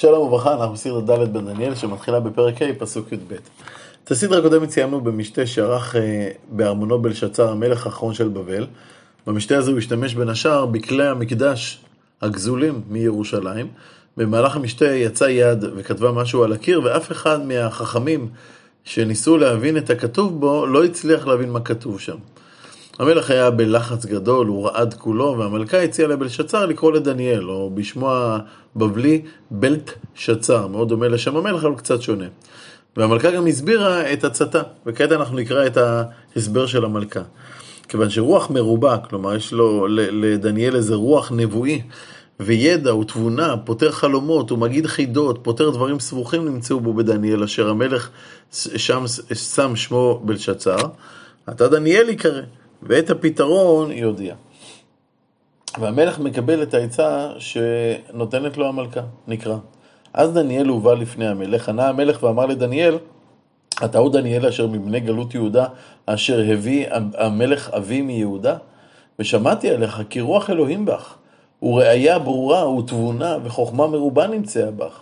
שלום וברכה, אנחנו בסדרת ד' בן דניאל שמתחילה בפרק ה', פסוק י"ב. את הסדרה הקודמת סיימנו במשתה שערך אה, בארמונו בלשצר, המלך האחרון של בבל. במשתה הזה הוא השתמש בין השאר בכלי המקדש הגזולים מירושלים. במהלך המשתה יצא יד וכתבה משהו על הקיר, ואף אחד מהחכמים שניסו להבין את הכתוב בו לא הצליח להבין מה כתוב שם. המלך היה בלחץ גדול, הוא רעד כולו, והמלכה הציעה לבלשצר לקרוא לדניאל, או בשמו הבבלי בלט שצר, מאוד דומה לשם המלך, אבל קצת שונה. והמלכה גם הסבירה את עצתה, וכעת אנחנו נקרא את ההסבר של המלכה. כיוון שרוח מרובה, כלומר יש לו לדניאל איזה רוח נבואי, וידע ותבונה, פותר חלומות, הוא מגיד חידות, פותר דברים סבוכים נמצאו בו בדניאל, אשר המלך שם שם שמו בלשצר. אתה דניאל יקרא. ואת הפתרון היא הודיעה. והמלך מקבל את העצה שנותנת לו המלכה, נקרא. אז דניאל הובא לפני המלך, ענה המלך ואמר לדניאל, אתה הוא דניאל אשר מבני גלות יהודה, אשר הביא המלך אבי מיהודה? ושמעתי עליך כי רוח אלוהים בך, וראיה ברורה ותבונה וחוכמה מרובה נמצאה בך.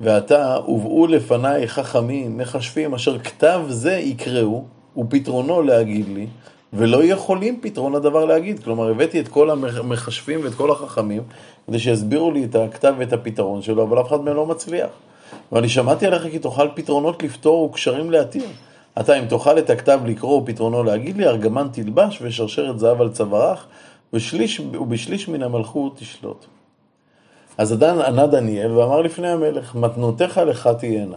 ועתה הובאו לפניי חכמים, מחשבים, אשר כתב זה יקראו, ופתרונו להגיד לי, ולא יכולים פתרון לדבר להגיד. כלומר, הבאתי את כל המחשבים ואת כל החכמים, כדי שיסבירו לי את הכתב ואת הפתרון שלו, אבל אף אחד מהם לא מצליח. ואני שמעתי עליך כי תאכל פתרונות לפתור וקשרים להתיר. אתה, אם תאכל את הכתב לקרוא ופתרונו להגיד לי, ארגמן תלבש ושרשרת זהב על צווארך, ושליש, ובשליש מן המלכות תשלוט. אז אדן ענה דניאל ואמר לפני המלך, מתנותיך לך תהיינה,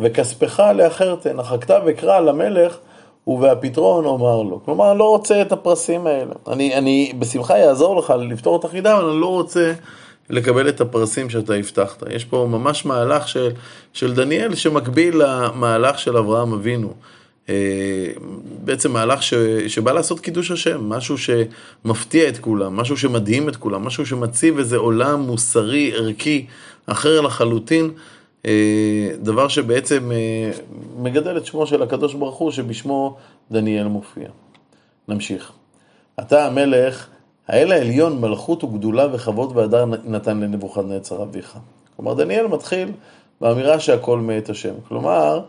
וכספך לאחר תן, אך הכתב אקרא למלך, ובהפתרון אומר לו. כלומר, אני לא רוצה את הפרסים האלה. אני, אני בשמחה אעזור לך לפתור את החידה, אבל אני לא רוצה לקבל את הפרסים שאתה הבטחת. יש פה ממש מהלך של, של דניאל שמקביל למהלך של אברהם אבינו. אה, בעצם מהלך ש, שבא לעשות קידוש השם, משהו שמפתיע את כולם, משהו שמדהים את כולם, משהו שמציב איזה עולם מוסרי, ערכי, אחר לחלוטין. אה, דבר שבעצם אה, מגדל את שמו של הקדוש ברוך הוא, שבשמו דניאל מופיע. נמשיך. אתה המלך, האל העליון מלכות וגדולה וכבוד והדר נתן לנבוכדנצר אביך. כלומר, דניאל מתחיל באמירה שהכל מאת השם. כלומר,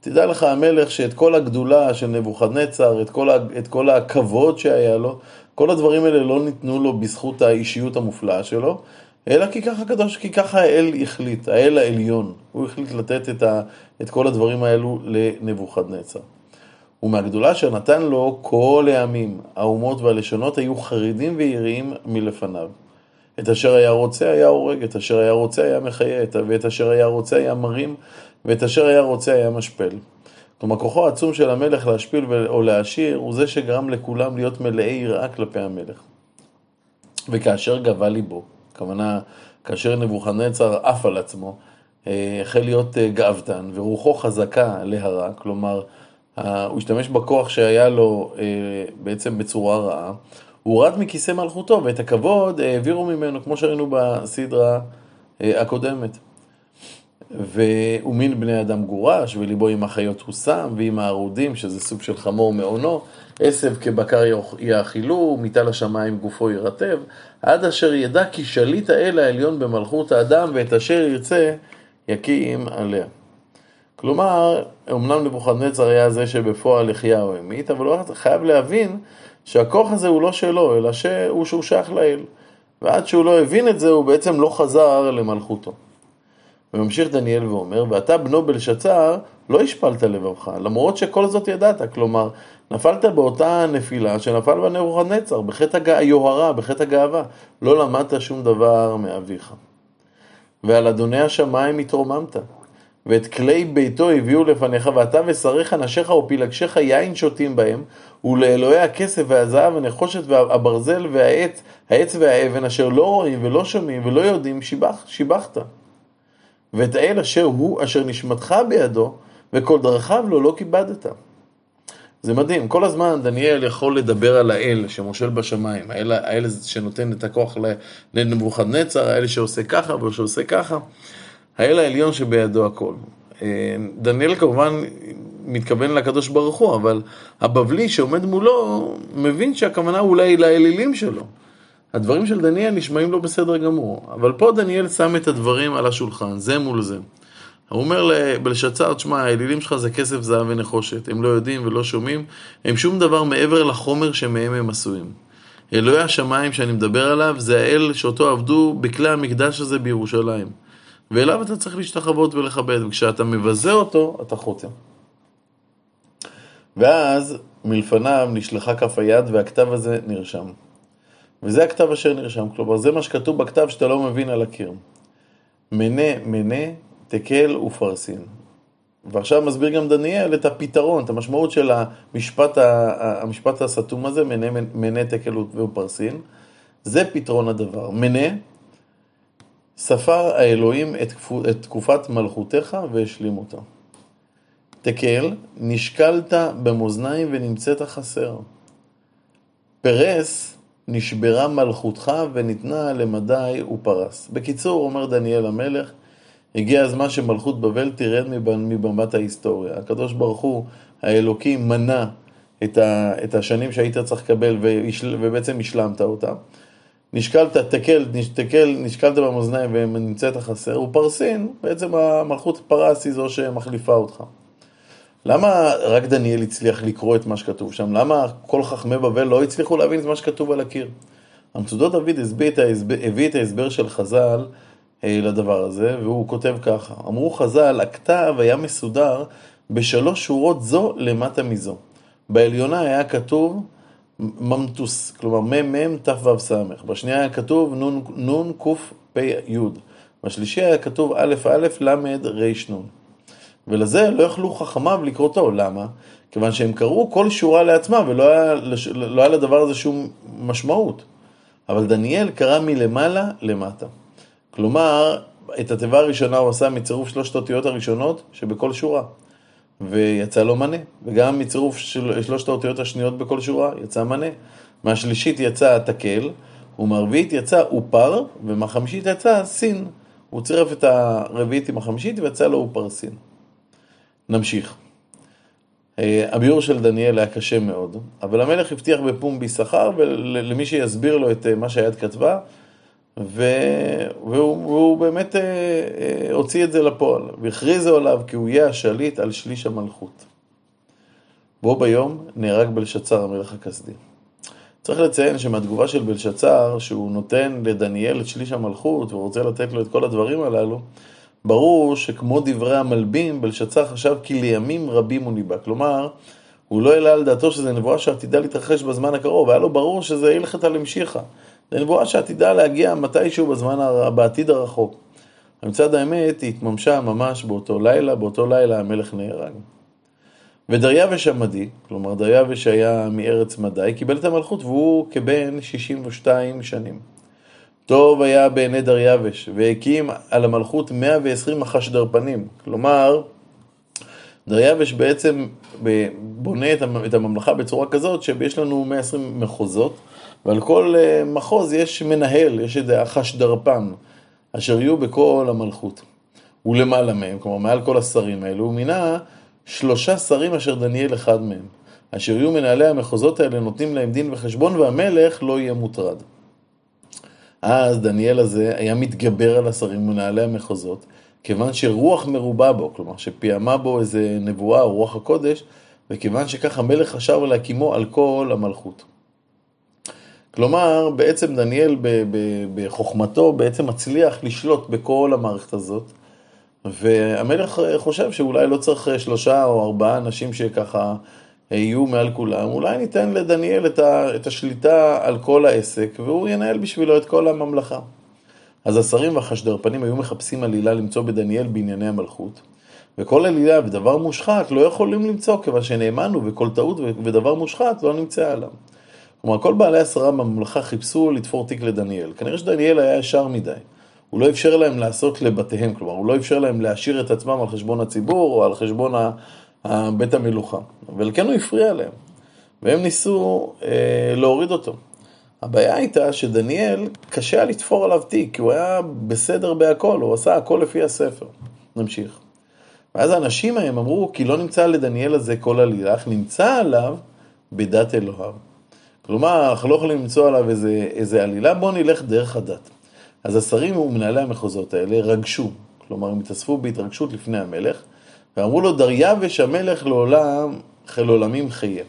תדע לך המלך שאת כל הגדולה של נבוכדנצר, את את כל הכבוד שהיה לו, כל הדברים האלה לא ניתנו לו בזכות האישיות המופלאה שלו, אלא כי ככה הקדוש, כי ככה האל החליט, האל העליון. הוא החליט לתת את, ה, את כל הדברים האלו לנבוכדנצר. ומהגדולה שנתן לו כל העמים, האומות והלשונות היו חרדים ויראים מלפניו. את אשר היה רוצה היה הורג, את אשר היה רוצה היה מחיה, ואת אשר היה רוצה היה מרים, ואת אשר היה רוצה היה משפל. כלומר, כוחו העצום של המלך להשפיל או להעשיר, הוא זה שגרם לכולם להיות מלאי יראה כלפי המלך. וכאשר גבה ליבו, הכוונה, כאשר נבוכדנצר עף על עצמו, אה, החל להיות אה, גאוותן, ורוחו חזקה להרע, כלומר, הוא השתמש בכוח שהיה לו אה, בעצם בצורה רעה, הוא הורד מכיסא מלכותו, ואת הכבוד העבירו ממנו, כמו שראינו בסדרה הקודמת. ומין בני אדם גורש, וליבו עם החיות הוא שם, ועם הערודים, שזה סוג של חמור מעונו, עשב כבקר יאכילו, מיטה לשמיים גופו ירטב, עד אשר ידע כי שליט האל העליון במלכות האדם, ואת אשר ירצה יקים עליה. כלומר, אמנם נבוכדנצר היה זה שבפועל החיה או המית, אבל הוא חייב להבין שהכוח הזה הוא לא שלו, אלא שהוא שייך לאל. ועד שהוא לא הבין את זה, הוא בעצם לא חזר למלכותו. וממשיך דניאל ואומר, ואתה בנו בלשצר, לא השפלת לבבך, למרות שכל זאת ידעת, כלומר, נפלת באותה נפילה שנפל בה נבוכדנצר, בחטא היוהרה, בחטא הגאווה. לא למדת שום דבר מאביך. ועל אדוני השמיים התרוממת, ואת כלי ביתו הביאו לפניך, ואתה ושריך, נשיך ופילגשיך יין שותים בהם, ולאלוהי הכסף והזהב הנחושת והברזל והעץ, העץ והאבן, אשר לא רואים ולא שומעים ולא יודעים, שיבח, שיבחת. ואת האל אשר הוא, אשר נשמתך בידו, וכל דרכיו לו לא כיבדת. זה מדהים, כל הזמן דניאל יכול לדבר על האל שמושל בשמיים, האל, האל שנותן את הכוח לנבוכדנצר, האל שעושה ככה ושעושה ככה, האל העליון שבידו הכל. אה, דניאל כמובן מתכוון לקדוש ברוך הוא, אבל הבבלי שעומד מולו מבין שהכוונה אולי לאלילים שלו. הדברים של דניאל נשמעים לא בסדר גמור, אבל פה דניאל שם את הדברים על השולחן, זה מול זה. הוא אומר לבלשצר, תשמע, האלילים שלך זה כסף, זהב ונחושת. הם לא יודעים ולא שומעים, הם שום דבר מעבר לחומר שמהם הם עשויים. אלוהי השמיים שאני מדבר עליו, זה האל שאותו עבדו בכלי המקדש הזה בירושלים. ואליו אתה צריך להשתחוות ולכבד, וכשאתה מבזה אותו, אתה חוטא. ואז מלפניו נשלחה כף היד והכתב הזה נרשם. וזה הכתב אשר נרשם, כלומר זה מה שכתוב בכתב שאתה לא מבין על הקיר. מנה מנה תקל ופרסין. ועכשיו מסביר גם דניאל את הפתרון, את המשמעות של המשפט, המשפט הסתום הזה, מנה, מנה תקל ופרסין. זה פתרון הדבר. מנה, ספר האלוהים את, את תקופת מלכותך והשלים אותה. תקל, נשקלת במאזניים ונמצאת חסר. פרס, נשברה מלכותך וניתנה למדי ופרס. בקיצור, אומר דניאל המלך, הגיע הזמן שמלכות בבל תרד מבמת ההיסטוריה. הקדוש ברוך הוא, האלוקים, מנע את, השנים שהיית צריך לקבל ובעצם השלמת אותם. נשקלת, תקל, תקל, נשקלת במאזניים ונמצאת חסר, ופרסין, בעצם המלכות פרס היא זו שמחליפה אותך. למה רק דניאל הצליח לקרוא את מה שכתוב שם? למה כל חכמי בבל לא הצליחו להבין את מה שכתוב על הקיר? המצודות דוד הביא את ההסבר של חז"ל אה, לדבר הזה, והוא כותב ככה: אמרו חז"ל, הכתב היה מסודר בשלוש שורות זו למטה מזו. בעליונה היה כתוב ממטוס, כלומר מ"מ תו"ס, בשנייה היה כתוב נ"ן קפ"י, בשלישי היה כתוב א' א' ל' ר' נ'. ולזה לא יכלו חכמיו לקרותו, למה? כיוון שהם קראו כל שורה לעצמם ולא היה, לא היה לדבר הזה שום משמעות. אבל דניאל קרא מלמעלה למטה. כלומר, את התיבה הראשונה הוא עשה מצירוף שלושת האותיות הראשונות שבכל שורה. ויצא לו מנה. וגם מצירוף של שלושת האותיות השניות בכל שורה יצא מנה. מהשלישית יצא תקל, ומהרביעית יצא אופר, ומהחמישית יצא סין. הוא צירף את הרביעית עם החמישית ויצא לו אופר סין. נמשיך. אה, הביאור של דניאל היה קשה מאוד, אבל המלך הבטיח בפומבי שכר למי שיסביר לו את אה, מה שהיד כתבה, והוא, והוא באמת אה, הוציא את זה לפועל, והכריזו עליו כי הוא יהיה השליט על שליש המלכות. בו ביום נהרג בלשצר המלך הכסדי. צריך לציין שמהתגובה של בלשצר, שהוא נותן לדניאל את שליש המלכות ורוצה לתת לו את כל הדברים הללו, ברור שכמו דברי המלבים, בלשצר חשב כי לימים רבים הוא ניבא. כלומר, הוא לא העלה על דעתו שזו נבואה שעתידה להתרחש בזמן הקרוב, היה לו ברור שזה הלכת על המשיכה. זה נבואה שעתידה להגיע מתישהו בזמן, בעתיד הרחוק. מצד האמת היא התממשה ממש באותו לילה, באותו לילה המלך נהרג. ודריווש המדי, כלומר דריווש היה מארץ מדי, קיבל את המלכות והוא כבן 62 שנים. טוב היה בעיני דריווש, והקים על המלכות 120 החשדרפנים, כלומר, דריווש בעצם בונה את הממלכה בצורה כזאת שיש לנו 120 מחוזות, ועל כל אה, מחוז יש מנהל, יש איזה החשדרפן, אשר יהיו בכל המלכות. ולמעלה מהם, כלומר מעל כל השרים האלו, הוא מינה שלושה שרים אשר דניאל אחד מהם. אשר יהיו מנהלי המחוזות האלה נותנים להם דין וחשבון והמלך לא יהיה מוטרד. אז דניאל הזה היה מתגבר על השרים ומנהלי המחוזות, כיוון שרוח מרובה בו, כלומר שפיעמה בו איזה נבואה או רוח הקודש, וכיוון שכך המלך חשב להקימו על כל המלכות. כלומר, בעצם דניאל בחוכמתו בעצם מצליח לשלוט בכל המערכת הזאת, והמלך חושב שאולי לא צריך שלושה או ארבעה אנשים שככה יהיו מעל כולם, אולי ניתן לדניאל את השליטה על כל העסק, והוא ינהל בשבילו את כל הממלכה. אז השרים והחשדרפנים היו מחפשים עלילה למצוא בדניאל בענייני המלכות, וכל עלילה ודבר מושחת לא יכולים למצוא, כיוון שנאמנו וכל טעות ודבר מושחת לא נמצא עליו. כלומר, כל בעלי השרה בממלכה חיפשו לתפור תיק לדניאל. כנראה שדניאל היה ישר מדי. הוא לא אפשר להם לעשות לבתיהם, כלומר, הוא לא אפשר להם להשאיר את עצמם על חשבון הציבור או על חשבון בית המלוכה. אבל כן הוא הפריע להם. והם ניסו אה, להוריד אותו. הבעיה הייתה שדניאל, קשה היה לתפור עליו תיק, כי הוא היה בסדר בהכל, הוא עשה הכל לפי הספר. נמשיך. ואז האנשים ההם אמרו, כי לא נמצא לדניאל הזה כל עלילה, אך נמצא עליו בדת אלוהיו. כלומר, אנחנו לא יכולים למצוא עליו איזה, איזה עלילה, בואו נלך דרך הדת. אז השרים ומנהלי המחוזות האלה רגשו, כלומר, הם התאספו בהתרגשות לפני המלך, ואמרו לו, דריווש המלך לעולם, חיל עולמים חיה.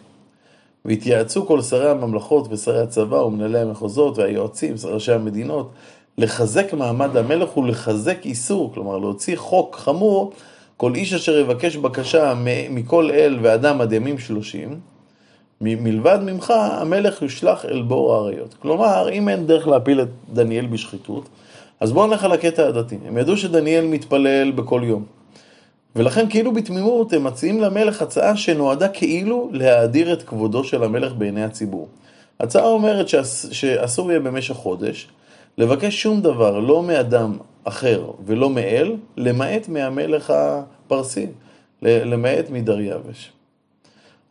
והתייעצו כל שרי הממלכות ושרי הצבא ומנהלי המחוזות והיועצים, ראשי המדינות, לחזק מעמד המלך ולחזק איסור, כלומר להוציא חוק חמור, כל איש אשר יבקש בקשה מכל אל ואדם עד ימים שלושים, מלבד ממך המלך יושלך אל בור האריות. כלומר, אם אין דרך להפיל את דניאל בשחיתות, אז בואו נלך על הקטע הדתי. הם ידעו שדניאל מתפלל בכל יום. ולכן כאילו בתמימות הם מציעים למלך הצעה שנועדה כאילו להאדיר את כבודו של המלך בעיני הציבור. הצעה אומרת שאסור יהיה במשך חודש לבקש שום דבר, לא מאדם אחר ולא מאל, למעט מהמלך הפרסי, למעט מדריווש.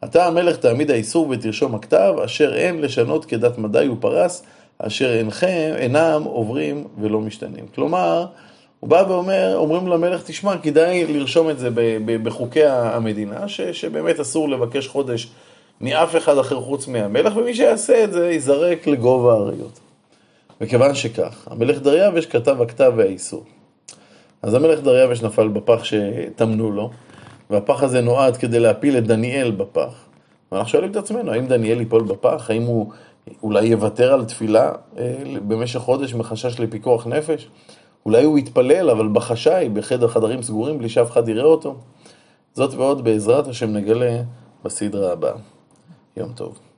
אתה המלך תעמיד האיסור ותרשום הכתב, אשר אין לשנות כדת מדי ופרס, אשר אינכם, אינם עוברים ולא משתנים. כלומר, הוא בא ואומר, אומרים למלך, תשמע, כדאי לרשום את זה בחוקי המדינה, ש, שבאמת אסור לבקש חודש מאף אחד אחר חוץ מהמלך, ומי שיעשה את זה ייזרק לגובה האריות. וכיוון שכך, המלך דריווש כתב הכתב והאיסור. אז המלך דריווש נפל בפח שטמנו לו, והפח הזה נועד כדי להפיל את דניאל בפח. ואנחנו שואלים את עצמנו, האם דניאל ייפול בפח? האם הוא אולי יוותר על תפילה אה, במשך חודש מחשש לפיקוח נפש? אולי הוא יתפלל, אבל בחשאי, בחדר חדרים סגורים, בלי שאף אחד יראה אותו. זאת ועוד בעזרת השם נגלה בסדרה הבאה. יום טוב.